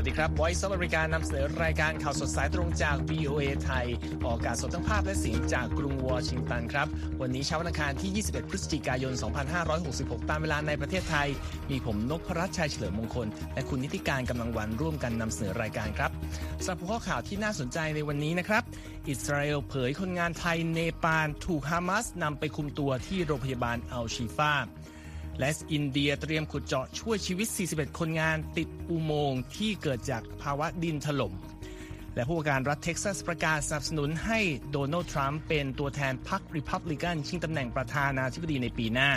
วัสดีครับ Voice of America นำเสนอรายการข่าวสดสายตรงจาก VOA ไทย ออกอากาศสดทั้งภาพและเสียงจากกรุงวอชิงตันครับ วันนี้เช้าวันอังคารที่ 21 พฤศจิกายน 2566 ตามเวลาในประเทศไทย มีผมนพรัชชัยเฉลิมมงคล และคุณนิติการกำลังวันร่วมกันนำเสนอรายการครับสำหรับข้อข่าวที่น่าสนใจในวันนี้นะครับ อิสราเอลเผยคนงานไทยเนปาลถูกฮามาสนำไปคุมตัวที่โรงพยาบาลอัลชีฟา และอินเดียเตรียมขุดเจาะช่วยชีวิต 41 คนงานติดอุโมงค์ที่เกิดจากภาวะดินถล่ม และผู้ว่าการรัฐเท็กซัสประกาศสนับสนุนให้โดนัลด์ทรัมป์เป็นตัวแทนพรรคริพับลิกันชิงตำแหน่งประธานาธิบดีในปีหน้า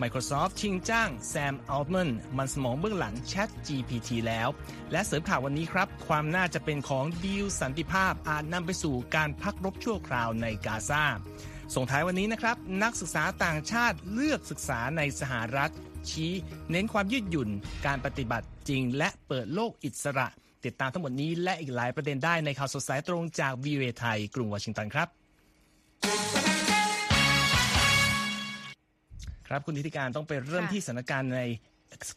Microsoft ชิงจ้างแซมอัลแมนมันสมองเบื้องหลัง ChatGPT แล้ว และเสริมข่าววันนี้ครับ ความน่าจะเป็นของดีลสันติภาพอาจนำไปสู่การพักรบชั่วคราวในกาซา ส่งท้ายวันนี้นะครับ นักศึกษาต่างชาติเลือกศึกษาในสหรัฐ ชี้เน้นความยืดหยุ่น การปฏิบัติจริง และเปิดโลกอิสระ ติดตามทั้งหมดนี้และอีกหลายประเด็นได้ในข่าวสดสายตรงจากวีเอไทย กรุงวอชิงตันครับ ครับคุณธิติการต้องไปเริ่มที่สถานการณ์ใน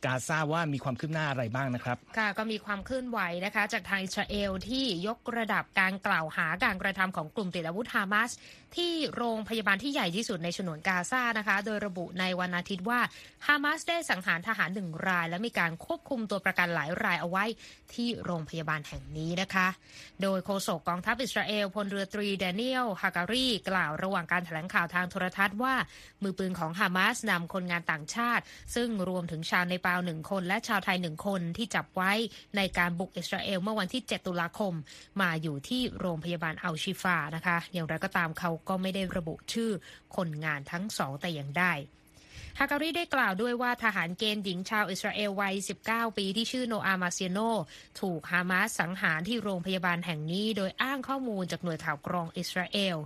กาซาว่ามีความคืบหน้าอะไรบ้างนะครับ ค่ะก็มีความเคลื่อนไหวนะคะ จากทางอิสราเอลที่ยกระดับการกล่าวหาการกระทำของกลุ่มติดอาวุธฮามาส ที่โรงพยาบาลที่ใหญ่ที่สุดในฉนวนกาซานะคะ โดยระบุในวันอาทิตย์ว่าฮามาสได้สังหารทหารหนึ่งราย และมีการควบคุมตัวประกันหลายรายเอาไว้ที่โรงพยาบาลแห่งนี้นะคะ โดยโฆษกกองทัพอิสราเอลพลเรือตรีแดเนียลฮาการีกล่าวระหว่างการแถลงข่าวทางโทรทัศน์ว่า มือปืนของฮามาสนำคนงานต่างชาติ ซึ่งรวมถึงชาวในปาวหนึ่งคน และชาวไทยหนึ่งคนที่จับไว้ในการบุกอิสราเอลเมื่อวันที่ 7 ตุลาคม มาอยู่ที่โรงพยาบาลอัลชิฟานะคะ อย่างไรก็ตามเขาก็ไม่ได้ระบุชื่อคนงานทั้งสองแต่อย่างใดฮาการีได้กล่าวด้วยว่าทหารเกณฑ์หญิงชาวอิสราเอลวัย 19 ปีที่ชื่อโนอามาเซียโน ถูกฮามาสสังหารที่โรงพยาบาลแห่งนี้ โดยอ้างข้อมูลจากหน่วยข่าวกรองอิสราเอล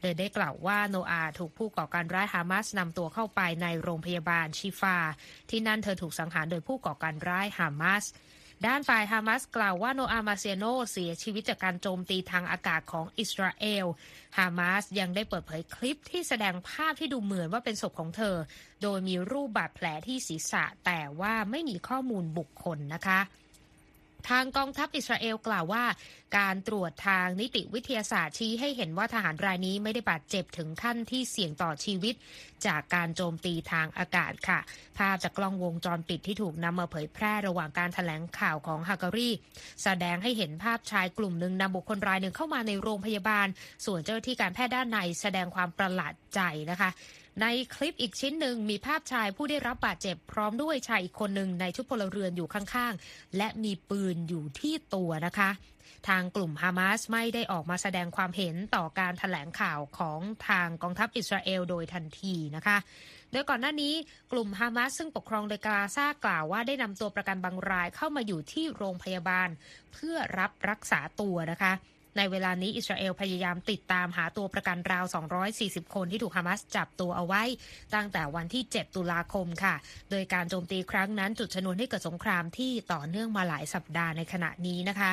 โดยได้กล่าวว่าโนอาถูกผู้ก่อการร้ายฮามาสนำตัวเข้าไปในโรงพยาบาลชิฟา ที่นั่นเธอถูกสังหารโดยผู้ก่อการร้ายฮามาส ด้านฝ่ายฮามาสกล่าวว่าโนอามาเซโนเสียชีวิตจากการโจมตีทางอากาศของอิสราเอล ฮามาสยังได้เปิดเผยคลิปที่แสดงภาพที่ดูเหมือนว่าเป็นศพของเธอ โดยมีรูปบาดแผลที่ศีรษะแต่ว่าไม่มีข้อมูลบุคคลนะคะ ทางกองทัพอิสราเอลกล่าวว่า การตรวจทางนิติวิทยาศาสตร์ชี้ให้เห็นว่าทหารรายนี้ไม่ได้บาดเจ็บถึงขั้นที่เสี่ยงต่อชีวิต จากการโจมตีทางอากาศค่ะ ภาพจากกล้องวงจรปิดที่ถูกนำมาเผยแพร่ระหว่างการถแถลงข่าวของฮาการีแสดงให้เห็นภาพชายกลุ่มหนึ่งนำบุคคลรายหนึ่งเข้ามาในโรงพยาบาล ส่วนเจ้าหน้าที่การแพทย์ด้านในแสดงความประหลาดใจนะคะ ในคลิปอีกชิ้นหนึ่งมีภาพชายผู้ได้รับบาดเจ็บพร้อมด้วยชายอีกคนหนึ่งในชุดพลเรือนอยู่ข้างๆ และมีปืนอยู่ที่ตัวนะคะ ทางกลุ่มฮามาสไม่ได้ออกมาแสดงความเห็นต่อการถแถลงข่าวของทางกองทัพอิสราเอลโดยทันทีนะคะ โดยก่อนหน้านี้กลุ่มฮามาสซึ่งปกครองโดยกาซากล่าวว่าได้นำตัวประกันบางรายเข้ามาอยู่ที่โรงพยาบาล เพื่อรับรักษาตัวนะคะ ในเวลานี้อิสราเอลพยายามติดตามหาตัวประกันราว 240 คนที่ถูกฮามาสจับตัวเอาไว้ ตั้งแต่วันที่ 7 ตุลาคมค่ะ โดยการโจมตีครั้งนั้นจุดชนวนให้เกิดสงครามที่ต่อเนื่องมาหลายสัปดาห์ในขณะนี้นะคะ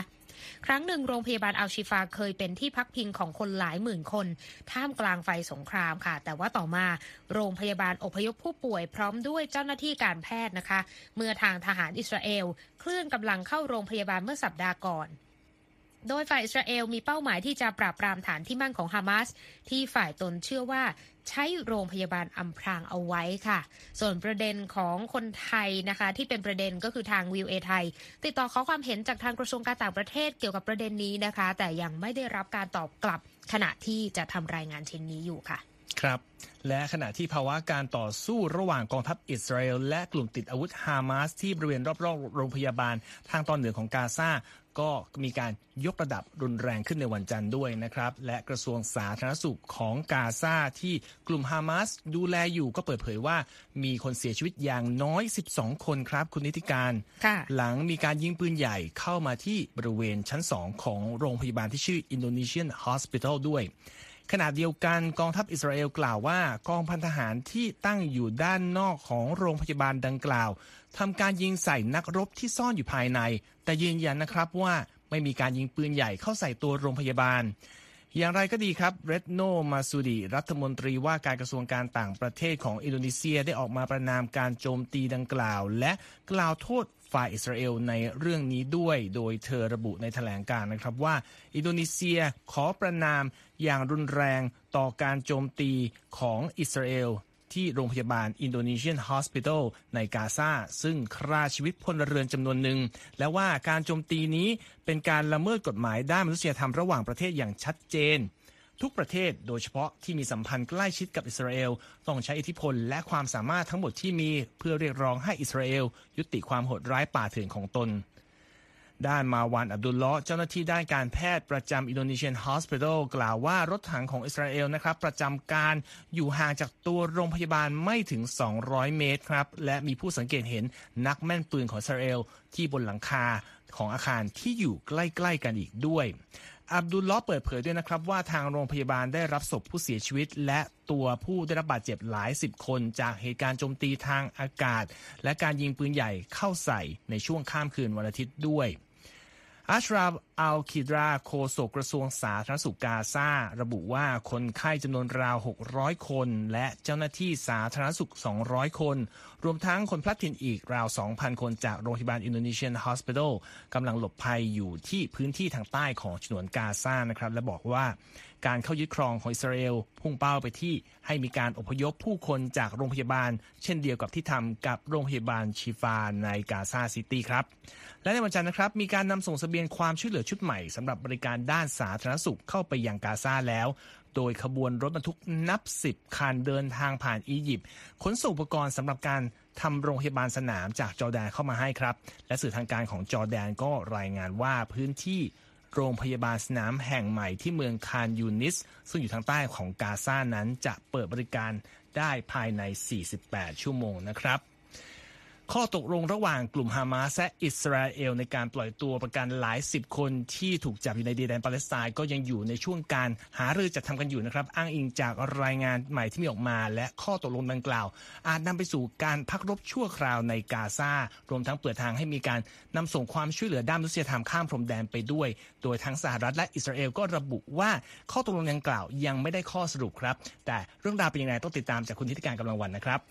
ครั้งหนึ่งโรงพยาบาลอัลชิฟาเคยเป็นที่พักพิงของคนหลายหมื่นคน ท่ามกลางไฟสงครามค่ะ แต่ว่าต่อมาโรงพยาบาลอพยพผู้ป่วยพร้อมด้วยเจ้าหน้าที่การแพทย์นะคะ เมื่อทางทหารอิสราเอล เคลื่อนกำลังเข้าโรงพยาบาลเมื่อสัปดาห์ก่อน โดยฝ่ายอิสราเอลมีเป้าหมายที่จะปราบปรามฐานที่มั่นของฮามาสที่ฝ่ายตนเชื่อว่าใช้โรงพยาบาลอำพรางเอาไว้ค่ะ ส่วนประเด็นของคนไทยนะคะ ที่เป็นประเด็นก็คือทางวิวเอไทย ติดต่อขอความเห็นจากทางกระทรวงการต่างประเทศเกี่ยวกับประเด็นนี้นะคะ แต่ยังไม่ได้รับการตอบกลับขณะที่จะทำรายงานเชิ้นนี้อยู่ค่ะ ครับ และขณะที่ภาวะการต่อสู้ระหว่างกองทัพอิสราเอลและกลุ่มติดอาวุธฮามาสที่บริเวณรอบๆโรงพยาบาลทางตอนเหนือของกาซา ก็มีการยกระดับรุนแรงขึ้นในวันจันทร์ด้วยนะครับ และกระทรวงสาธารณสุขของกาซาที่กลุ่มฮามาสดูแลอยู่ก็เปิดเผยว่ามีคนเสียชีวิตอย่างน้อย 12 คนครับคุณนิติการค่ะหลังมีการยิงปืนใหญ่เข้ามาที่บริเวณชั้น 2 ของโรงพยาบาลที่ชื่อ Indonesian Hospital ด้วย ขณะเดียวกันกองทัพอิสราเอลกล่าวว่ากองพันทหารที่ตั้งอยู่ด้านนอกของโรงพยาบาลดังกล่าวทำการยิงใส่นักรบที่ซ่อนอยู่ภายใน แต่ยืนยันนะครับว่าไม่มีการยิงปืนใหญ่เข้าใส่ตัวโรงพยาบาล อย่างไรก็ดีครับ เรดโนมาซูดีรัฐมนตรีว่าการกระทรวงการต่างประเทศของอินโดนีเซียได้ออกมาประณามการโจมตีดังกล่าว และกล่าวโทษฝ่ายอิสราเอลในเรื่องนี้ด้วย โดยเธอระบุในแถลงการนะครับว่า อินโดนีเซียขอประณามอย่างรุนแรงต่อการโจมตีของอิสราเอล ที่โรงพยาบาล Indonesian Hospital ในกาซาซึ่งฆ่าชีวิตพลเรือนจำนวนหนึ่ง และว่าการโจมตีนี้เป็นการละเมิดกฎหมายด้านมนุษยธรรมระหว่างประเทศอย่างชัดเจน ทุกประเทศโดยเฉพาะที่มีสัมพันธ์ใกล้ชิดกับอิสราเอล ต้องใช้อิทธิพลและความสามารถทั้งหมดที่มีเพื่อเรียกร้องให้อิสราเอล ยุติความโหดร้ายป่าเถื่อนของตน ด้านมาวันอับดุลเลาะเจ้าหน้าที่ด้านการแพทย์ประจำอินโดนีเซียนฮอสพิทอลกล่าวว่ารถถังของอิสราเอลนะครับประจำการอยู่ห่างจากตัวโรงพยาบาลไม่ถึง 200 เมตรครับและมีผู้สังเกตเห็นนักแม่นปืนของอิสราเอลที่บนหลังคาของอาคารที่อยู่ใกล้ ๆ กันอีกด้วยอับดุลลอเปิดเผยด้วยนะครับว่าทางโรงพยาบาลได้รับศพผู้เสียชีวิต และตัวผู้ได้รับบาดเจ็บหลายสิบคน จากเหตุการณ์โจมตีทางอากาศ และการยิงปืนใหญ่เข้าใส่ในช่วงข้ามคืนวันอาทิตย์ด้วย อัชราบอัลคิดราโฆษกกระทรวงสาธารณสุขกาซาระบุว่าคนไข้จำนวนราว 600 คน และเจ้าหน้าที่สาธารณสุข 200 คน รวมทั้งคนพลัดถิ่นอีกราว 2,000 คนจากโรงพยาบาล Indonesian Hospital กำลังหลบภัยอยู่ที่พื้นที่ทางใต้ของฉนวนกาซานะครับ และบอกว่าการเข้ายึดครองของอิสราเอลพุ่งเป้าไปที่ให้มีการอพยพผู้คนจากโรงพยาบาล เช่นเดียวกับที่ทำกับโรงพยาบาลชิฟาในกาซาซิตี้ครับ และในวันจันทร์นะครับ มีการนำส่งเสบียงความช่วยเหลือชุดใหม่สำหรับบริการด้านสาธารณสุขเข้าไปยังกาซาแล้ว โดยขบวนรถบรรทุกนับสิบคันเดินทางผ่านอียิปต์ขนส่งอุปกรณ์สำหรับการทำโรงพยาบาลสนามจากจอแดนเข้ามาให้ครับ และสื่อทางการของจอแดนก็รายงานว่าพื้นที่โรงพยาบาลสนามแห่งใหม่ที่เมืองคานยูนิส ซึ่งอยู่ทางใต้ของกาซานั้นจะเปิดบริการได้ภายใน 48 ชั่วโมงนะครับ ข้อตกลงระหว่างกลุ่มฮามาสและอิสราเอลในการปล่อยตัวประกันหลายสิบคนที่ถูกจับอยู่ในดินแดนปาเลสไตน์ก็ยังอยู่ในช่วงการหารือจัดทำกันอยู่นะครับ อ้างอิงจากรายงานใหม่ที่มีออกมา และข้อตกลงดังกล่าว อาจนำไปสู่การพักรบชั่วคราวในกาซารวมทั้งเปิดทางให้มีการนำส่งความช่วยเหลือด้านมนุษยธรรมข้ามพรมแดนไปด้วย โดยทั้งสหรัฐและอิสราเอลก็ระบุว่าข้อตกลงดังกล่าวยังไม่ได้ข้อสรุปครับ แต่เรื่องราวเป็นยังไงต้องติดตามจากคุณทิติการกำลังวันนะครับ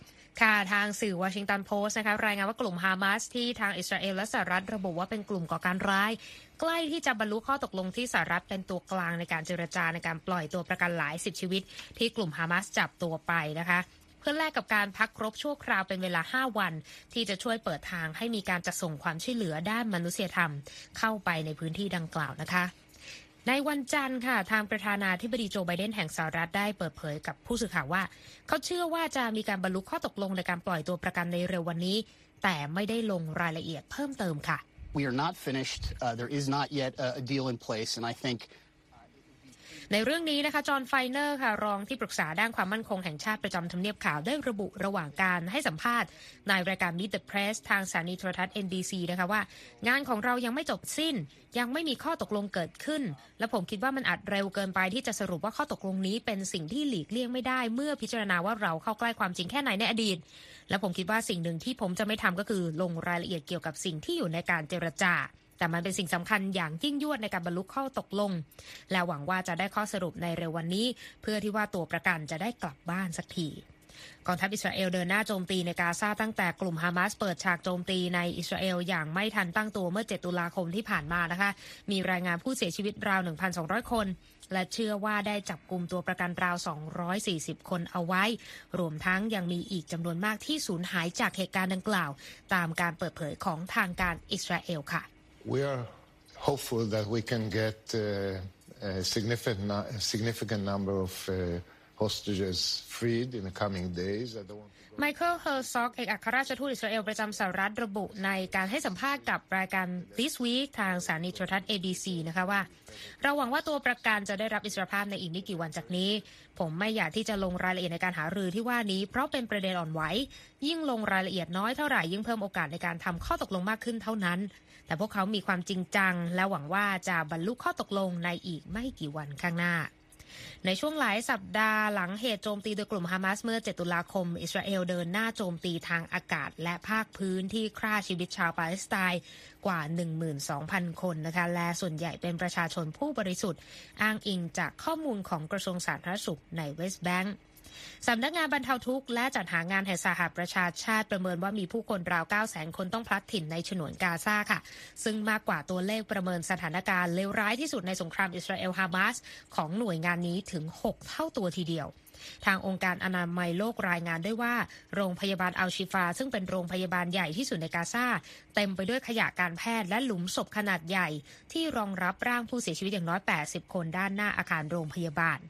ค่ะทางสื่อวอชิงตันโพสต์นะคะรายงานว่ากลุ่มฮามาสที่ทางอิสราเอลและสหรัฐระบุว่าเป็นกลุ่มก่อการร้าย ใกล้ที่จะบรรลุข้อตกลงที่สหรัฐเป็นตัวกลางในการเจรจาในการปล่อยตัวประกันหลายสิบชีวิต ที่กลุ่มฮามาสจับตัวไปนะคะเพื่อแลกกับการพักครบชั่วคราวเป็นเวลา 5 วัน ที่จะช่วยเปิดทางให้มีการจัดส่งความช่วยเหลือด้านมนุษยธรรม เข้าไปในพื้นที่ดังกล่าวนะคะ ในวันจันทร์ค่ะ ทางประธานาธิบดีโจไบเดนแห่งสหรัฐได้เปิดเผยกับผู้สื่อข่าวว่า เขาเชื่อว่าจะมีการบรรลุข้อตกลงในการปล่อยตัวประกันในเร็ววันนี้ แต่ไม่ได้ลงรายละเอียดเพิ่มเติมค่ะ We are not finished. Uh, there is not yet a, deal in place, and I think ในเรื่องนี้นะคะจอห์นไฟเนอร์ค่ะรองที่ปรึกษาด้านความมั่นคงแห่งชาติประจำทำเนียบข่าวได้ระบุระหว่างการให้สัมภาษณ์ในรายการ Meet the Press ทางสถานีโทรทัศน์ NBC นะคะว่า งานของเรายังไม่จบสิ้น ยังไม่มีข้อตกลงเกิดขึ้น และผมคิดว่ามันอาจเร็วเกินไปที่จะสรุปว่าข้อตกลงนี้เป็นสิ่งที่หลีกเลี่ยงไม่ได้ เมื่อพิจารณาว่าเราเข้าใกล้ความจริงแค่ไหนในอดีต และผมคิดว่าสิ่งหนึ่งที่ผมจะไม่ทำก็คือลงรายละเอียดเกี่ยวกับสิ่งที่อยู่ในการเจรจา แต่มันเป็นสิ่งสำคัญอย่างยิ่งยวดในการบรรลุข้อตกลง และหวังว่าจะได้ข้อสรุปในเร็ววันนี้ เพื่อที่ว่าตัวประกันจะได้กลับบ้านสักทีกองทัพอิสราเอลเดินหน้าโจมตีในกาซาตั้งแต่กลุ่มฮามาสเปิดฉากโจมตีในอิสราเอลอย่างไม่ทันตั้งตัวเมื่อ 7 ตุลาคมที่ผ่านมานะคะ มีรายงานผู้เสียชีวิตราว 1,200 คน และเชื่อว่าได้จับกลุ่มตัวประกันราว 240 คนเอาไว้ รวมทั้งยังมีอีกจำนวนมากที่สูญหายจากเหตุการณ์ดังกล่าว ตามการเปิดเผยของทางการอิสราเอลค่ะ We are hopeful that we can get uh, a significant, a significant number of uh, hostages freed in the coming days. ไมเคิลเฮอร์ซอกเอกอัครราชทูตอิสราเอลประจำสหรัฐระบุในการให้สัมภาษณ์กับรายการ This Week ทางสถานีโทรทัศน์ ABC นะคะว่า เราหวังว่าตัวประกันจะได้รับอิสรภาพในอีกไม่กี่วันจากนี้ ผมไม่อยากที่จะลงรายละเอียดในการหารือที่ว่านี้ เพราะเป็นประเด็นอ่อนไหว ยิ่งลงรายละเอียดน้อยเท่าไหร่ยิ่งเพิ่มโอกาสในการทำข้อตกลงมากขึ้นเท่านั้น แต่พวกเขามีความจริงจัง และหวังว่าจะบรรลุข้อตกลงในอีกไม่กี่วันข้างหน้า ในช่วงหลายสัปดาห์หลังเหตุโจมตีโดยกลุ่มฮามาสเมื่อ 7 ตุลาคม อิสราเอลเดินหน้าโจมตีทางอากาศ และภาคพื้นที่ฆ่าชีวิตชาวปาเลสไตน์กว่า 12,000 คนนะคะและส่วนใหญ่เป็นประชาชนผู้บริสุทธิ์ อ้างอิงจากข้อมูลของกระทรวงสาธารณสุขในเวสต์แบงก์ สำนักงานบรรเทาทุกข์และจัดหางานแห่งสหประชาชาติประเมินว่ามีผู้คนราว 9 0 0 0 0คนต้องพลัดถิ่นในฉนวนกาซาค่ะ ซึ่งมากกว่าตัวเลขประเมินสถานการณ์เลวร้ายที่สุดในสงครามอิสราเอลฮามาสของหน่วยงานนี้ถึง 6 เท่าตัวทีเดียวทางองค์การอนามัยโลกรายงานด้วยว่า โรงพยาบาลอัลชิฟา ซึ่งเป็นโรงพยาบาลใหญ่ที่สุดในกาซาเต็มไปด้วยขยะการแพทย์และหลุมศพขนาดใหญ่ ที่รองรับร่างผู้เสียชีวิตอย่างน้อย 80 คนด้านหน้าอาคารโรงพยาบาล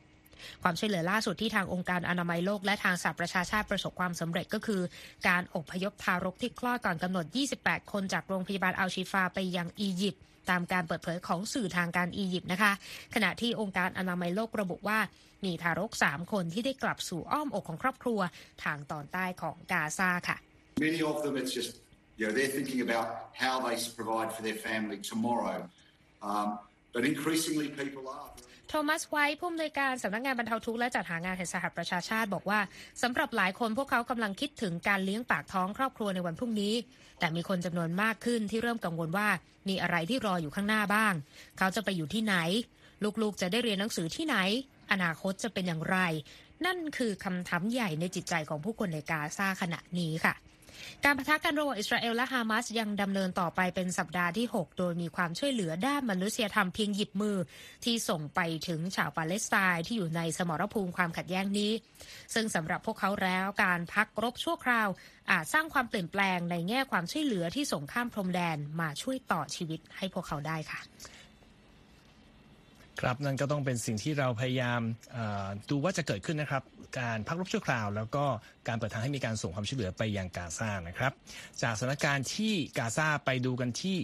ความช่วยเหลือล่าสุดที่ทางองค์การอนามัยโลกและทางสหประชาชาติประสบความสำเร็จก็คือ การอพยพทารกที่คลอดก่อนกำหนด 28 คนจากโรงพยาบาลอัลชิฟาไปยังอียิปต์ตามการเปิดเผยของสื่อทางการอียิปต์นะคะ ขณะที่องค์การอนามัยโลกระบุว่า มีทารก 3 คนที่ได้กลับสู่อ้อมอกของครอบครัวทางตอนใต้ของกาซาค่ะ Many of them, it's just, you know, they're thinking about how they provide for their family tomorrow. Um, but increasingly people are. โทมัสไวท์ผู้อำนวยการสำนักงานบรรเทาทุกข์และจัดหางานแห่งสหประชาชาติบอกว่าสำหรับหลายคนพวกเขากำลังคิดถึงการเลี้ยงปากท้องครอบครัวในวันพรุ่งนี้ แต่มีคนจำนวนมากขึ้นที่เริ่มกังวลว่ามีอะไรที่รออยู่ข้างหน้าบ้าง เขาจะไปอยู่ที่ไหน ลูกๆจะได้เรียนหนังสือที่ไหน อนาคตจะเป็นอย่างไร นั่นคือคำถามใหญ่ในจิตใจของผู้คนในกาซาขณะนี้ค่ะ การประทะกันระหว่างอิสราเอลและฮามาสยังดำเนินต่อไปเป็นสัปดาห์ที่ 6 โดยมีความช่วยเหลือด้านมนุษยธรรมเพียงหยิบมือที่ส่งไปถึงชาวปาเลสไตน์ที่อยู่ในสมรภูมิความขัดแย้งนี้ ซึ่งสำหรับพวกเขาแล้วการพักรบชั่วคราวอาจสร้างความเปลี่ยนแปลงในแง่ความช่วยเหลือที่ส่งข้ามพรมแดนมาช่วยต่อชีวิตให้พวกเขาได้ค่ะ ครับนั่นก็ต้องเป็นสิ่งที่เราพยายามดูว่าจะเกิดขึ้นนะครับ การพักรบชั่วคราว แล้วก็การเปิดทางให้มีการส่งความช่วยเหลือไปยังกาซานะครับ จากสถานการณ์ที่กาซาไปดูกันที่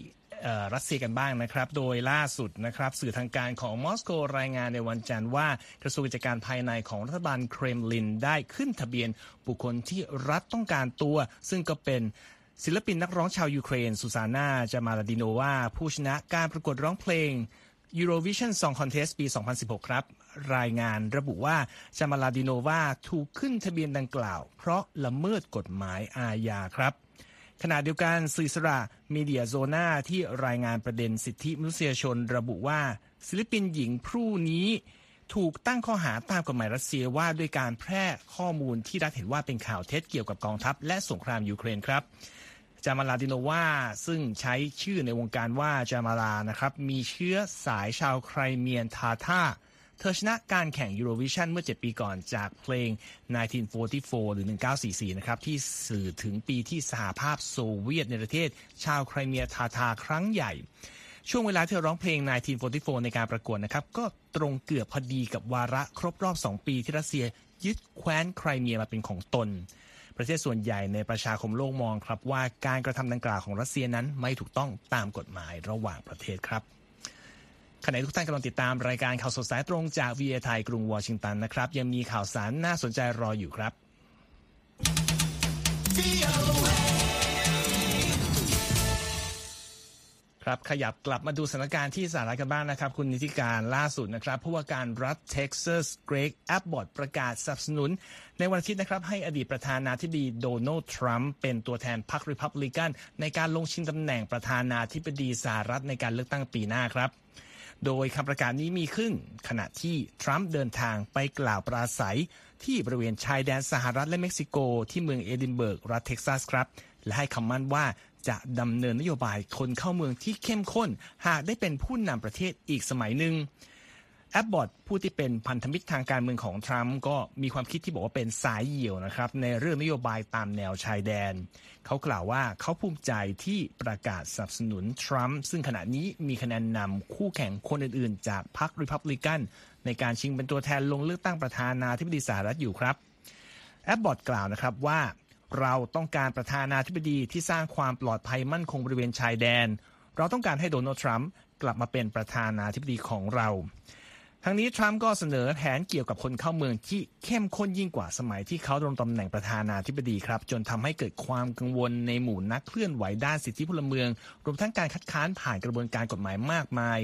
รัสเซียกันบ้างนะครับ โดยล่าสุดนะครับสื่อทางการของมอสโกรายงานในวันจันทร์ว่ากระทรวงกิจการภายในของรัฐบาลเครมลินได้ขึ้นทะเบียนบุคคลที่รัฐต้องการตัว ซึ่งก็เป็นศิลปินนักร้องชาวยูเครนสุซาน่าจามาลาดิโนวาผู้ชนะการประกวดร้องเพลง Eurovision Song Contest ปี 2016 ครับ รายงานระบุว่าจามาลาดิโนวาถูกขึ้นทะเบียนดังกล่าว เพราะละเมิดกฎหมายอาญาครับ ขณะเดียวกันสื่อสระมีเดียโซนาที่รายงานประเด็นสิทธิมนุษยชนระบุว่า ศิลปินหญิงผู้นี้ถูกตั้งข้อหาตามกฎหมายรัสเซียว่าด้วยการแพร่ข้อมูลที่รัฐเห็นว่าเป็นข่าวเท็จเกี่ยวกับกองทัพและสงครามยูเครนครับ จามาลาดิโนวาซึ่งใช้ชื่อในวงการว่าจามาลานะครับมีเชื้อสายชาวไครเมียนทาทาร์เธอชนะการแข่งยูโรวิชันเมื่อ 7 ปีก่อนจากเพลง 1944 หรือ 1944 นะครับ ที่สื่อถึงปีที่สหภาพโซเวียตในประเทศ ชาวไครเมียทาทาร์ครั้งใหญ่ ช่วงเวลาที่ร้องเพลง 1944 ในการประกวดนะครับ ก็ตรงเกือบพอดีกับวาระครบรอบ 2 ปีที่รัสเซียยึดแคว้นไครเมียมาเป็นของตน ประเทศส่วนใหญ่ในประชาคมโลกมองครับว่าการกระทำดังกล่าวของรัสเซียนั้นไม่ถูกต้องตามกฎหมายระหว่างประเทศครับขณะทุกท่านกำลังติดตามรายการข่าวสดสายตรงจากวีเอไทยกรุงวอชิงตันนะครับ ยังมีข่าวสารน่าสนใจรออยู่ครับ ครับขยับกลับมาดูสถานการณ์ที่สหรัฐกันบ้างนะครับ คุณนิติการล่าสุดนะครับผู้ว่าการรัฐเท็กซัสเกรกแอบบอร์ดประกาศสนับสนุน ในวันอาทิตย์นะครับ ให้อดีตประธานาธิบดีโดนัลด์ทรัมป์เป็นตัวแทนพรรคริพับลิกัน ในการลงชิงตำแหน่งประธานาธิบดีสหรัฐในการเลือกตั้งปีหน้าครับโดยคำประกาศนี้มีขึ้นขณะที่ทรัมป์เดินทางไปกล่าวปราศรัย ที่บริเวณชายแดนสหรัฐและเม็กซิโก ที่เมืองเอดินเบิร์กรัฐเท็กซัสครับ และให้คำมั่นว่า จะดำเนินนโยบายคนเข้าเมืองที่เข้มข้น หากได้เป็นผู้นำประเทศอีกสมัยหนึ่งแอบบอดผู้ที่เป็นพันธมิตรทางการเมืองของทรัมป์ก็มีความคิดที่บอกว่าเป็นสายเหี่ยวนะครับ ในเรื่องนโยบายตามแนวชายแดน เขากล่าวว่าเขาภูมิใจที่ประกาศสนับสนุนทรัมป์ซึ่งขณะนี้มีคะแนนนำคู่แข่งคนอื่นๆ จากพรรคริพับลิกัน ในการชิงเป็นตัวแทนลงเลือกตั้งประธานาธิบดีสหรัฐอยู่ครับแอบบอดกล่าวนะครับว่า เราต้องการประธานาธิบดีที่สร้างความปลอดภัยมั่นคงบริเวณชายแดน เราต้องการให้โดนัลด์ทรัมป์กลับมาเป็นประธานาธิบดีของเรา ทั้งนี้ทรัมป์ก็เสนอแผนเกี่ยวกับคนเข้าเมืองที่เข้มข้นยิ่งกว่าสมัยที่เขาดำรงตำแหน่งประธานาธิบดีครับ จนทำให้เกิดความกังวลในหมู่นักเคลื่อนไหวด้านสิทธิพลเมือง รวมทั้งการคัดค้านผ่านกระบวนการกฎหมายมากมาย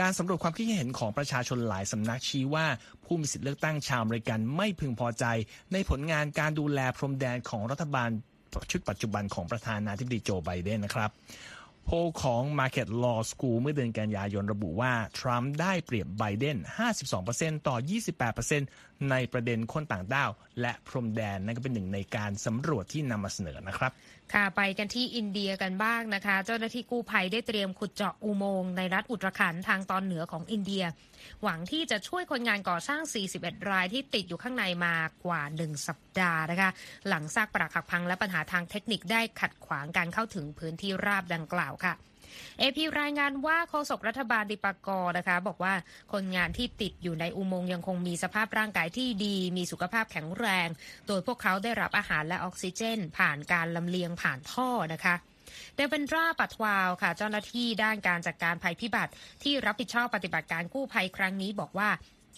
การสำรวจความคิดเห็นของประชาชนหลายสำนักชี้ว่า ผู้มีสิทธิเลือกตั้งชาวอเมริกันไม่พึงพอใจ ในผลงานการดูแลพรมแดนของรัฐบาลชุดปัจจุบันของประธานาธิบดีโจไบเดนนะครับโพลของ Market Law School เมื่อเดือนกันยายนระบุว่า ทรัมป์ได้เปรียบไบเดน 52%ต่อ 28%ใน ในประเด็นคนต่างด้าว และพรมแดนนั่นก็เป็นหนึ่งในการสำรวจที่นำมาเสนอนะครับค่ะไปกันที่อินเดียกันบ้างนะคะ เจ้าหน้าที่กู้ภัยได้เตรียมขุดเจาะอุโมงค์ในรัฐอุตรขันทางตอนเหนือของอินเดีย หวังที่จะช่วยคนงานก่อสร้าง 41 รายที่ติดอยู่ข้างในมากว่า 1 สัปดาห์นะคะ หลังซากปรักหักพังและปัญหาทางเทคนิคได้ขัดขวางการเข้าถึงพื้นที่ราบดังกล่าวค่ะ เอพีรายงานว่าโฆษกรัฐบาลดิปากอนะคะ บอกว่าคนงานที่ติดอยู่ในอุโมงค์ยังคงมีสภาพร่างกายที่ดี มีสุขภาพแข็งแรง โดยพวกเขาได้รับอาหารและออกซิเจน ผ่านการลำเลียงผ่านท่อนะคะเดวินดราปัตวาวค่ะ เจ้าหน้าที่ด้านการจัดการภัยพิบัติที่รับผิดชอบปฏิบัติการกู้ภัยครั้งนี้บอกว่า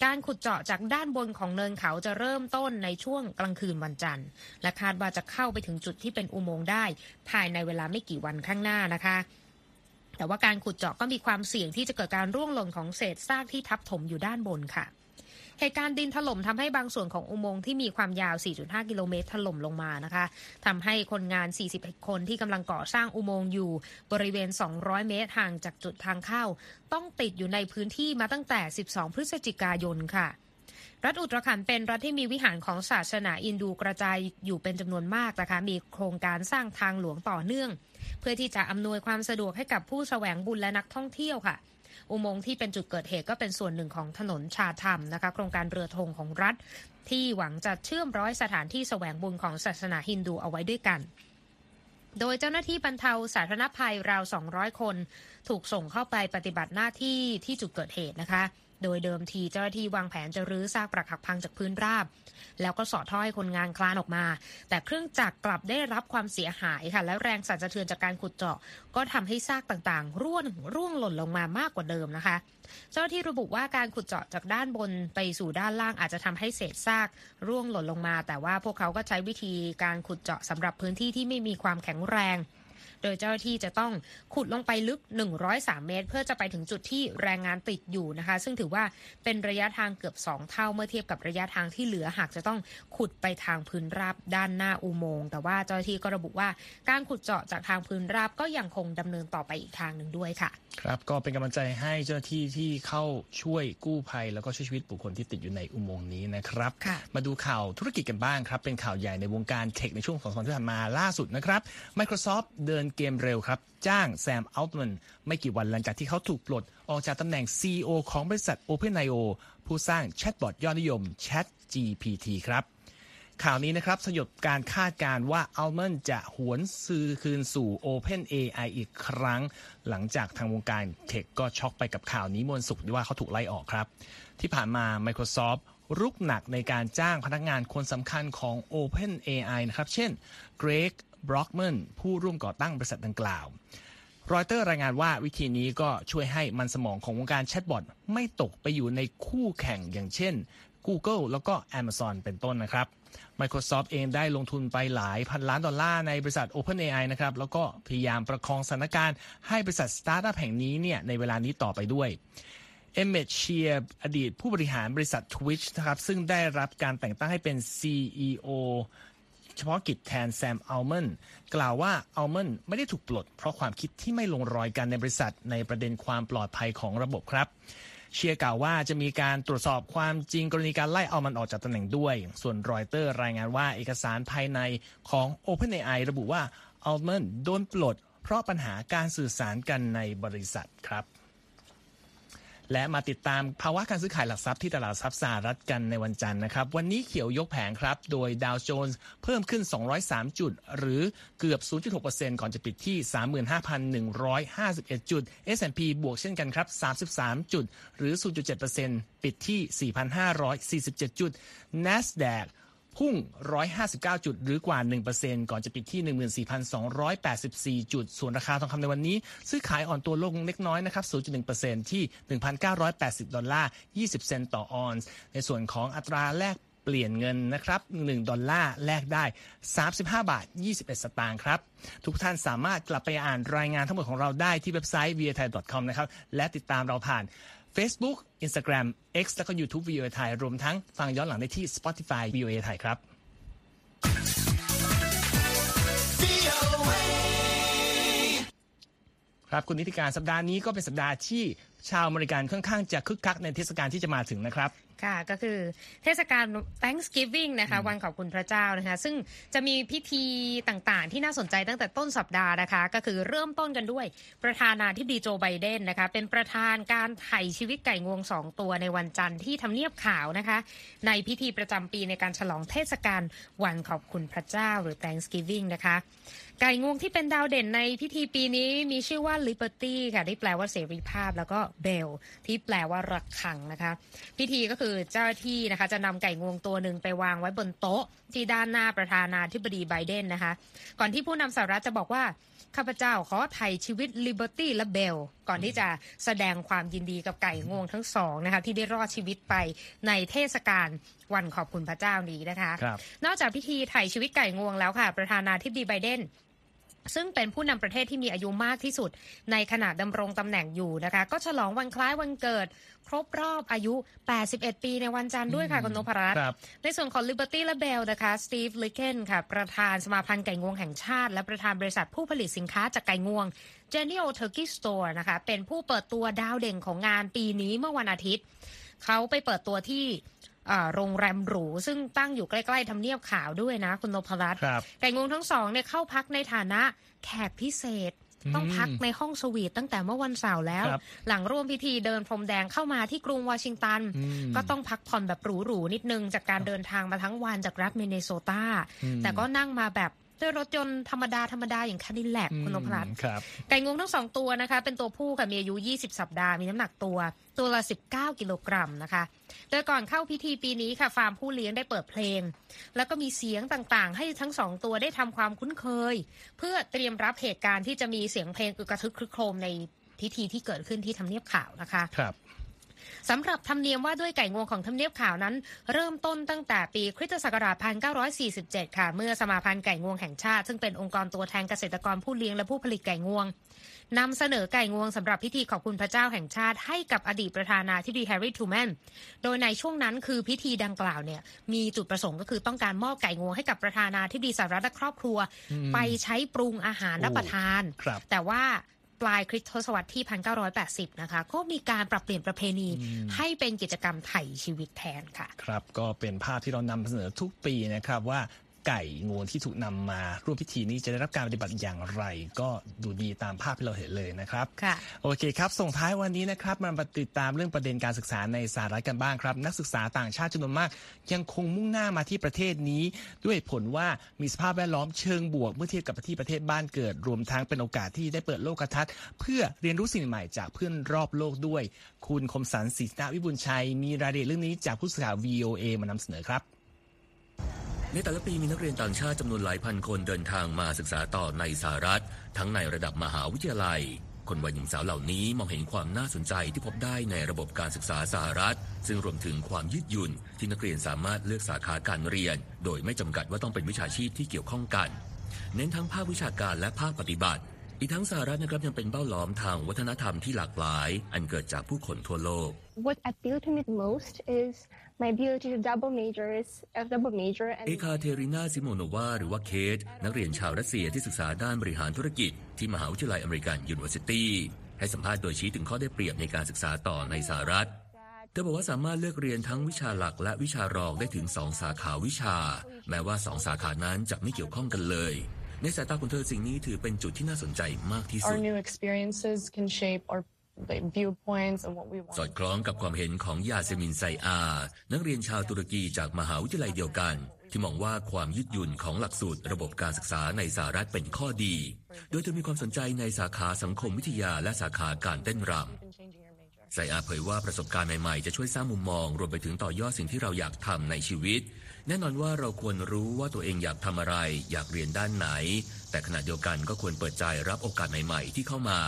การขุดเจาะจากด้านบนของเนินเขาจะเริ่มต้นในช่วงกลางคืนวันจันทร์ และคาดว่าจะเข้าไปถึงจุดที่เป็นอุโมงค์ได้ ภายในเวลาไม่กี่วันข้างหน้านะคะ แต่ว่าการขุดเจาะก็มีความเสี่ยงที่จะเกิดการร่วงหล่นของเศษซากที่ทับถมอยู่ด้านบนค่ะ เหตุการณ์ดินถล่มทำให้บางส่วนของอุโมงค์ที่มีความยาว 4.5 กิโลเมตรถล่มลงมานะคะทำให้คนงาน 41 คนที่กำลังก่อสร้างอุโมงค์อยู่บริเวณ 200 เมตรห่างจากจุดทางเข้า ต้องติดอยู่ในพื้นที่มาตั้งแต่ 12 พฤศจิกายนค่ะ รัฐอุตรขันเป็นรัฐที่มีวิหารของศาสนาอินดูกระจายอยู่เป็นจำนวนมากนะคะ มีโครงการสร้างทางหลวงต่อเนื่อง เพื่อที่จะอำนวยความสะดวกให้กับผู้แสวงบุญและนักท่องเที่ยวค่ะ อุโมงค์ที่เป็นจุดเกิดเหตุก็เป็นส่วนหนึ่งของถนนชาธรรมนะคะ โครงการเรือธงของรัฐ ที่หวังจะเชื่อมร้อยสถานที่แสวงบุญของศาสนาฮินดูเอาไว้ด้วยกันโดยเจ้าหน้าที่บรรเทาสาธารณภัยราว 200 คน ถูกส่งเข้าไปปฏิบัติหน้าที่ที่จุดเกิดเหตุนะคะ โดยเดิมทีเจ้าหน้าที่วางแผนจะรื้อซากปรักหักพังจากพื้นราบ แล้วก็สอดท่อให้คนงานคลานออกมา แต่เครื่องจักรกลับได้รับความเสียหายค่ะ และแรงสั่นสะเทือนจากการขุดเจาะ ก็ทำให้ซากต่างๆ ร่วงร่วงหล่นลงมามากกว่าเดิมนะคะ เจ้าหน้าที่ระบุว่าการขุดเจาะจากด้านบนไปสู่ด้านล่างอาจจะทำให้เศษซากร่วงหล่นลงมา แต่ว่าพวกเขาก็ใช้วิธีการขุดเจาะสำหรับพื้นที่ที่ไม่มีความแข็งแรง โดยเจ้าหน้าที่จะต้องขุดลงไปลึก 103 เมตร เพื่อจะไปถึงจุดที่แรงงานติดอยู่นะคะ ซึ่งถือว่าเป็นระยะทางเกือบ 2 เท่าเมื่อเทียบกับระยะทางที่เหลือหากจะต้องขุดไปทางพื้นราบด้านหน้าอุโมงค์แต่ว่าเจ้าหน้าที่ก็ระบุว่าการขุดเจาะจากทางพื้นราบก็ยังคงดำเนินต่อไปอีกทางหนึ่งด้วยค่ะ ครับก็เป็นกำลังใจให้เจ้าหน้าที่ที่เข้าช่วยกู้ภัย แล้วก็ช่วยชีวิตบุคคลที่ติดอยู่ในอุโมงค์นี้นะครับค่ะมาดูข่าวธุรกิจกันบ้างครับ เป็นข่าวใหญ่ในวงการเทคในช่วงสองสามที่ผ่านมาล่าสุดนะครับ Microsoft เดินเกมเร็วครับ จ้างแซมอัลต์มันไม่กี่วันหลังจากที่เขาถูกปลด ออกจากตำแหน่ง CEO ของบริษัท OpenIO ผู้สร้างแชทบอทยอดนิยม Chat GPT ครับข่าวนี้นะครับสยบการคาดการ์ว่า a l m o n d จะหวนซื้อคืนสู่ Open AI อีกครั้ง หลังจากทางวงการ tech ก็ช็อกไปกับข่าวนี้เมื่อวันศุกร์ที่ว่าเขาถูกไล่ออกครับ ที่ผ่านมา Microsoft รุกหนักในการจ้างพนักงานคนสำคัญของ OpenAI นะครับ เช่น Greg Brockman ผู้ร่วมก่อตั้งบริษัทดังกล่าวรอยเตอร์รายงานว่าวิธีนี้ก็ช่วยให้มันสมองของวงการ chatbot ไม่ตกไปอยู่ในคู่แข่งอย่างเช่น Google แล้วก็ Amazon เป็นต้นนะครับ Microsoft เองได้ลงทุนไปหลายพันล้านดอลลาร์ในบริษัท OpenAI นะครับ แล้วก็พยายามประคองสถานการณ์ให้บริษัทสตาร์ทอัพแห่งนี้เนี่ยในเวลานี้ต่อไปด้วยเอเมดเชียอดีตผู้บริหารบริษัท Twitch นะครับซึ่งได้รับการแต่งตั้งให้เป็น CEO เฉพาะกิจแทนแซมอัลท์แมนกล่าวว่าอัลท์แมนไม่ได้ถูกปลด เพราะความคิดที่ไม่ลงรอยกันในบริษัท ในประเด็นความปลอดภัยของระบบครับ เชียร์กล่าวว่าจะมีการตรวจสอบความจริงกรณีการไล่อัลท์แมนออกจากตำแหน่งด้วย ส่วนรอยเตอร์รายงานว่าเอกสารภายในของ OpenAI ระบุว่าอัลมนโดนปลด เพราะปัญหาการสื่อสารกันในบริษัทครับ และมาติดตามภาวะการซื้อขายหลักทรัพย์ที่ตลาดทรัพย์สหรัฐกันในวันจันทร์นะครับ วันนี้เขียวยกแผงครับ โดยดาวโจนส์เพิ่มขึ้น 203 จุด หรือเกือบ 0.6%ก่อนจะปิดที่ 35,151 จุด S&P บวกเช่นกันครับ 33 จุด หรือ 0.7%ปิดที่ 4,547 จุด NASDAQ พุ่ง 159 จุดหรือกว่า 1%ก่อนจะปิดที่ 14,284 จุด ส่วนราคาทองคำในวันนี้ ซื้อขายอ่อนตัวลงเล็กน้อยนะครับ 0.1%ที่ 1,980 ดอลลาร์ 20 เซนต์ต่อออนซ์ ในส่วนของอัตราแลกเปลี่ยนเงินนะครับ 1 ดอลลาร์แลกได้ 35 บาท 21 สตางค์ครับ ทุกท่านสามารถกลับไปอ่านรายงานทั้งหมดของเราได้ที่เว็บไซต์ v i a t h a i c o m นะครับ และติดตามเราผ่าน Facebook Instagram X แล้วก็ YouTube VOA ไทยรวมทั้งฟังย้อนหลังได้ที่ Spotify VOA ไทยครับครับคุณนิติการสัปดาห์นี้ก็เป็นสัปดาห์ที่ ชาวอเมริกันค่อนข้างจะคึกคักในเทศกาลที่จะมาถึงนะครับค่ะก็คือเทศกาล Thanksgiving นะคะวันขอบคุณพระเจ้านะคะซึ่งจะมีพิธีต่างๆ ที่น่าสนใจตั้งแต่ต้นสัปดาห์นะคะ ก็คือเริ่มต้นกันด้วยประธานาธิบดีโจไบเดนนะคะเป็นประธานการไถ่ชีวิตไก่งวงสองตัวในวันจันทร์ที่ทำเนียบขาวนะคะ ในพิธีประจำปีในการฉลองเทศกาลวันขอบคุณพระเจ้าหรือ Thanksgiving นะคะไก่งวงที่เป็นดาวเด่นในพิธีปีนี้มีชื่อว่า Liberty ค่ะที่แปลว่าเสรีภาพ แล้วก็ Bell ที่แปลว่าระฆังนะคะ พิธีก็คือเจ้าหน้าที่นะคะจะนำไก่งวงตัวหนึ่งไปวางไว้บนโต๊ะ ที่ด้านหน้าประธานาธิบดีไบเดนนะคะ ก่อนที่ผู้นำสหรัฐจะบอกว่าข้าพเจ้าขอไถ่ชีวิต Liberty และ Bell ก่อนที่จะแสดงความยินดีกับไก่งวงทั้งสองนะคะที่ได้รอดชีวิตไปในเทศกาลวันขอบคุณพระเจ้านี้นะคะครับนอกจากพิธีไถ่ชีวิตไก่งวงแล้วค่ะ ประธานาธิบดีไบเดน ซึ่งเป็นผู้นำประเทศที่มีอายุมากที่สุด ในขณะดำรงตำแหน่งอยู่นะคะ ก็ฉลองวันคล้ายวันเกิด ครบรอบอายุ 81 ปีในวันจันทร์ด้วยค่ะคุณนพรัตน์ครับในส่วนของ Liberty และ Bell นะคะสตีฟลิเกนค่ะ ประธานสมาพันธ์ไก่งวงแห่งชาติ และประธานบริษัทผู้ผลิตสินค้าจากไก่งวง Jennie-O Turkey Store นะคะ เป็นผู้เปิดตัวดาวเด่นของงานปีนี้เมื่อวันอาทิตย์ เขาไปเปิดตัวที่อ่า โรงแรมหรู ซึ่งตั้งอยู่ใกล้ๆทำเนียบขาวด้วยนะ คุณนพรัตน์ครับไก่งวงทั้งสองเนี่ยเข้าพักในฐานะแขกพิเศษต้องพักในห้องสวีทตั้งแต่เมื่อวันเสาร์แล้วครับหลังร่วมพิธีเดินพรมแดงเข้ามาที่กรุงวอชิงตันอืมก็ต้องพักผ่อนแบบหรูๆนิดนึง จากการเดินทางมาทั้งวันจากรัฐมินเนโซตาแต่ก็นั่งมาแบบ ด้วยรถยนต์ธรรมดาธรรมดาอย่างคาดิแลกคุณนพรัตน์ครับไก่งวงทั้งสองตัวนะคะ เป็นตัวผู้ค่ะมีอายุ 20 สัปดาห์มีน้ำหนักตัว ตัวละ 19 กิโลกรัมนะคะ โดยก่อนเข้าพิธีปีนี้ค่ะ ฟาร์มผู้เลี้ยงได้เปิดเพลง แล้วก็มีเสียงต่างๆ ให้ทั้งสองตัวได้ทำความคุ้นเคย เพื่อเตรียมรับเหตุการณ์ที่จะมีเสียงเพลงอึกกระทึกครึกโครมในพิธีที่เกิดขึ้นที่ทำเนียบขาวนะคะครับ สำหรับธรรมเนียมว่าด้วยไก่งวงของทำเนียบขาวนั้น เริ่มต้นตั้งแต่ปีคริสตศักราช 1947 ค่ะ เมื่อสมาพันธ์ไก่งวงแห่งชาติ ซึ่งเป็นองค์กรตัวแทนเกษตรกรผู้เลี้ยงและผู้ผลิตไก่งวงนำเสนอไก่งวงสำหรับพิธีขอบคุณพระเจ้าแห่งชาติให้กับอดีตประธานาธิบดีแฮร์รี่ทูแมน โดยในช่วงนั้นคือพิธีดังกล่าวเนี่ยมีจุดประสงค์ก็คือต้องการมอบไก่งวงให้กับประธานาธิบดีสหรัฐและครอบครัว ไปใช้ปรุงอาหารรับประทานครับแต่ว่า ปลายคริสตศตวรรษที่ 1980 นะคะ ก็มีการปรับเปลี่ยนประเพณีให้เป็นกิจกรรมไถ่ชีวิตแทนค่ะ ครับ ก็เป็นภาพที่เรานำเสนอทุกปีนะครับว่า ไก่งวงที่ถูกนำมาร่วมพิธีนี้จะได้รับการปฏิบัติอย่างไร ก็ดูดีตามภาพที่เราเห็นเลยนะครับค่ะโอเคครับ ส่งท้ายวันนี้นะครับมาติดตามเรื่องประเด็นการศึกษาในสหรัฐกันบ้างครับ นักศึกษาต่างชาติจำนวนมาก ยังคงมุ่งหน้ามาที่ประเทศนี้ ด้วยผลว่ามีสภาพแวดล้อมเชิงบวก เมื่อเทียบกับที่ประเทศบ้านเกิด รวมทั้งเป็นโอกาสที่ได้เปิดโลกทัศน์ เพื่อเรียนรู้สิ่งใหม่จากเพื่อนรอบโลกด้วย คุณคมสันศิษนาวิบุญชัย มีรายละเอียดเรื่องนี้จากผู้สื่อข่าว VOA มานำเสนอครับ ในแต่ละปีมีนักเรียนต่างชาติจำนวนหลายพันคนเดินทางมาศึกษาต่อในสหรัฐ ทั้งในระดับมหาวิทยาลัย คนวัยหนุ่มสาวเหล่านี้มองเห็นความน่าสนใจที่พบได้ในระบบการศึกษาสหรัฐ ซึ่งรวมถึงความยืดหยุ่นที่นักเรียนสามารถเลือกสาขาการเรียน โดยไม่จำกัดว่าต้องเป็นวิชาชีพที่เกี่ยวข้องกัน เน้นทั้งภาควิชาการและภาคปฏิบัติ อีกทั้งสหรัฐนะครับยังเป็นเบ้าหลอมทางวัฒนธรรมที่หลากหลาย อันเกิดจากผู้คนทั่วโลก What appealed to me the most is my ability to double majors, a double major, เอ and คาเทรินาซิโมโนวาหรือว่าเคทนักเรียนชาวรัสเซียที่ศึกษาด้านบริหารธุรกิจ ที่มหาวิทยาลัย American Universityให้สัมภาษณ์โดยชี้ถึงข้อได้เปรียบในการศึกษาต่อในสหรัฐเธอบอกว่าสามารถเลือกเรียนทั้งวิชาหลักและวิชารองได้ถึง2สาขาวิชา แม้ว่า2สาขานั้นจะไม่เกี่ยวข้องกันเลย ในสายตาของเธอสิ่งนี้ถือเป็นจุดที่น่าสนใจมากที่สุ our ด new experiences can shape our like, viewpoints and what we สอ want. ดคล้องกับความเห็นของยาเซมินไซอา นักเรียนชาวตุรกีจากมหาวิทยาลัยเดียวกัน ที่มองว่าความยืดหยุ่นของหลักสูตรระบบการศึกษาในสหรัฐเป็นข้อดี โดยเธอมีความสนใจในสาขาสังคมวิทยาและสาขาการเต้นรำ ไซอาเผยว่าประสบการณ์ใหม่ๆ จะช่วยสร้างมุมมอง รวมไปถึงต่อยอดสิ่งที่เราอยากทำในชีวิต แน่นอนว่าเราควรรู้ว่าตัวเองอยากทำอะไร อยากเรียนด้านไหน แต่ขณะเดียวกันก็ควรเปิดใจรับโอกาสใหม่ ๆ ที่เข้ามา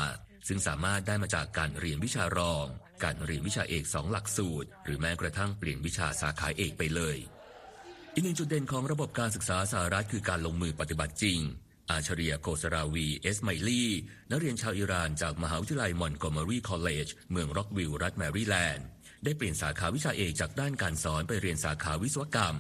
ซึ่งสามารถได้มาจากการเรียนวิชารอง การเรียนวิชาเอกสองหลักสูตร หรือแม้กระทั่งเปลี่ยนวิชาสาขาเอกไปเลย อีกหนึ่งจุดเด่นของระบบการศึกษาสหรัฐคือการลงมือปฏิบัติจริง อาชเรียโกสราวีเอสไมลี่นักเรียนชาวอิหร่านจากมหาวิทยาลัย Montgomery College เมืองร็อกวิลล์รัฐแมริแลนด์ ได้เปลี่ยนสาขาวิชาเอกจากด้านการสอนไปเรียนสาขาวิศวกรรม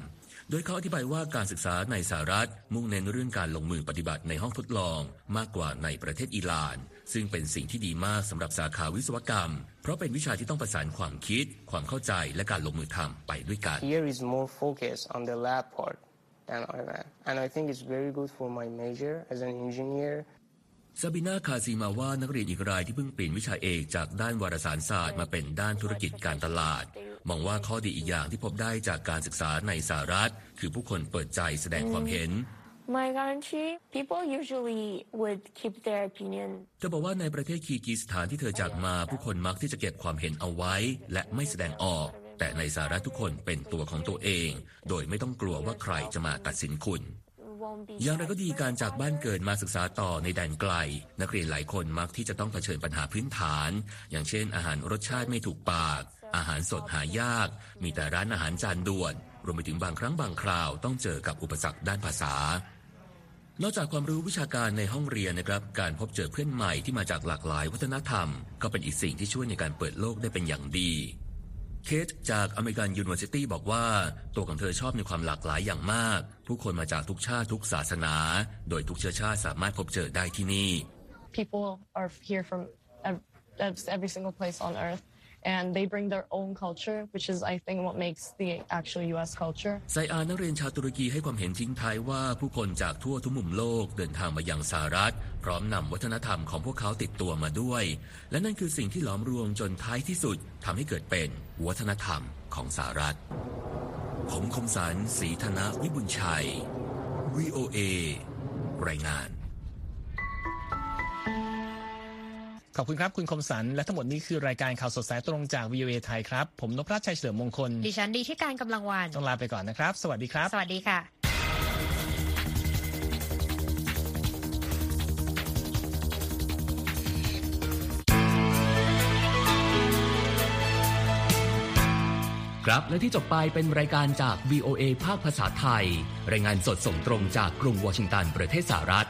โดยเขาอธิบายว่าการศึกษาในสหรัฐ มุ่งเน้นเรื่องการลงมือปฏิบัติในห้องทดลอง มากกว่าในประเทศอิหร่าน ซึ่งเป็นสิ่งที่ดีมากสำหรับสาขาวิศวกรรม เพราะเป็นวิชาที่ต้องประสานความคิด ความเข้าใจและการลงมือทำไปด้วยกัน Here is more focus on the lab part than Iran. And I think it's very good for my major as an engineer. ซาบินาคาซีมาว่านักเรียนอีกรายที่เพิ่งเปลี่ยนวิชาเอกจากด้านวารสารศาสตร์มาเป็นด้านธุรกิจการตลาด มองว่าข้อดีอีกอย่างที่พบได้จากการศึกษาในสหรัฐ คือผู้คนเปิดใจแสดงความเห็น My country, people usually would keep their opinion. เธอบอกว่าในประเทศคีร์กิสถานที่เธอจากมาผู้คนมักที่จะเก็บความเห็นเอาไว้ และไม่แสดงออก แต่ในสหรัฐทุกคนเป็นตัวของตัวเอง โดยไม่ต้องกลัวว่าใครจะมาตัดสินคุณ Won't be อย่างไรก็ดีการจากบ้านเกิดมาศึกษาต่อในแดนไกล นักเรียนหลายคนมักที่จะต้องเผชิญปัญหาพื้นฐาน อย่างเช่น อาหารรสชาติไม่ถูกปาก อาหารสดหายาก มีแต่ร้านอาหารจานด่วน รวมไปถึงบางครั้งบางคราวต้องเจอกับอุปสรรคด้านภาษานอกจากความรู้วิชาการในห้องเรียนนะครับ การพบเจอเพื่อนใหม่ที่มาจากหลากหลายวัฒนธรรม ก็เป็นอีกสิ่งที่ช่วยในการเปิดโลกได้เป็นอย่างดี เคทจาก American University บอกว่า ตัวของเธอชอบในความหลากหลายอย่างมาก ผู้คนมาจากทุกชาติทุกศาสนา โดยทุกเชื้อชาติสามารถพบเจอได้ที่นี่ People are here from every single place on earth, and they bring their own culture, which is, I think, what makes the actual U.S. culture. ไซอานักเรียนชาวตุรกีให้ความเห็นทิ้งท้ายว่าผู้คนจากทั่วทุกมุมโลกเดินทางมายังสหรัฐ พร้อมนำวัฒนธรรมของพวกเขาติดตัวมาด้วย และนั่นคือสิ่งที่หลอมรวมจนท้ายที่สุดทำให้เกิดเป็นวัฒนธรรมของสหรัฐ ผมคมสันศรีธนวิบุญชัย VOA รายงาน ขอบคุณครับ คุณคมสัน และทั้งหมดนี้คือรายการข่าวสดสายตรงจาก VOA ไทยครับ ผมนพรัชชัยเฉลิมมงคล ดิฉันดีที่การกำลังวันต้องลาไปก่อนนะครับ สวัสดีครับ สวัสดีค่ะครับและที่จบไปเป็นรายการจาก VOA ภาคภาษาไทย รายงานสดส่งตรงจากกรุงวอชิงตันประเทศสหรัฐ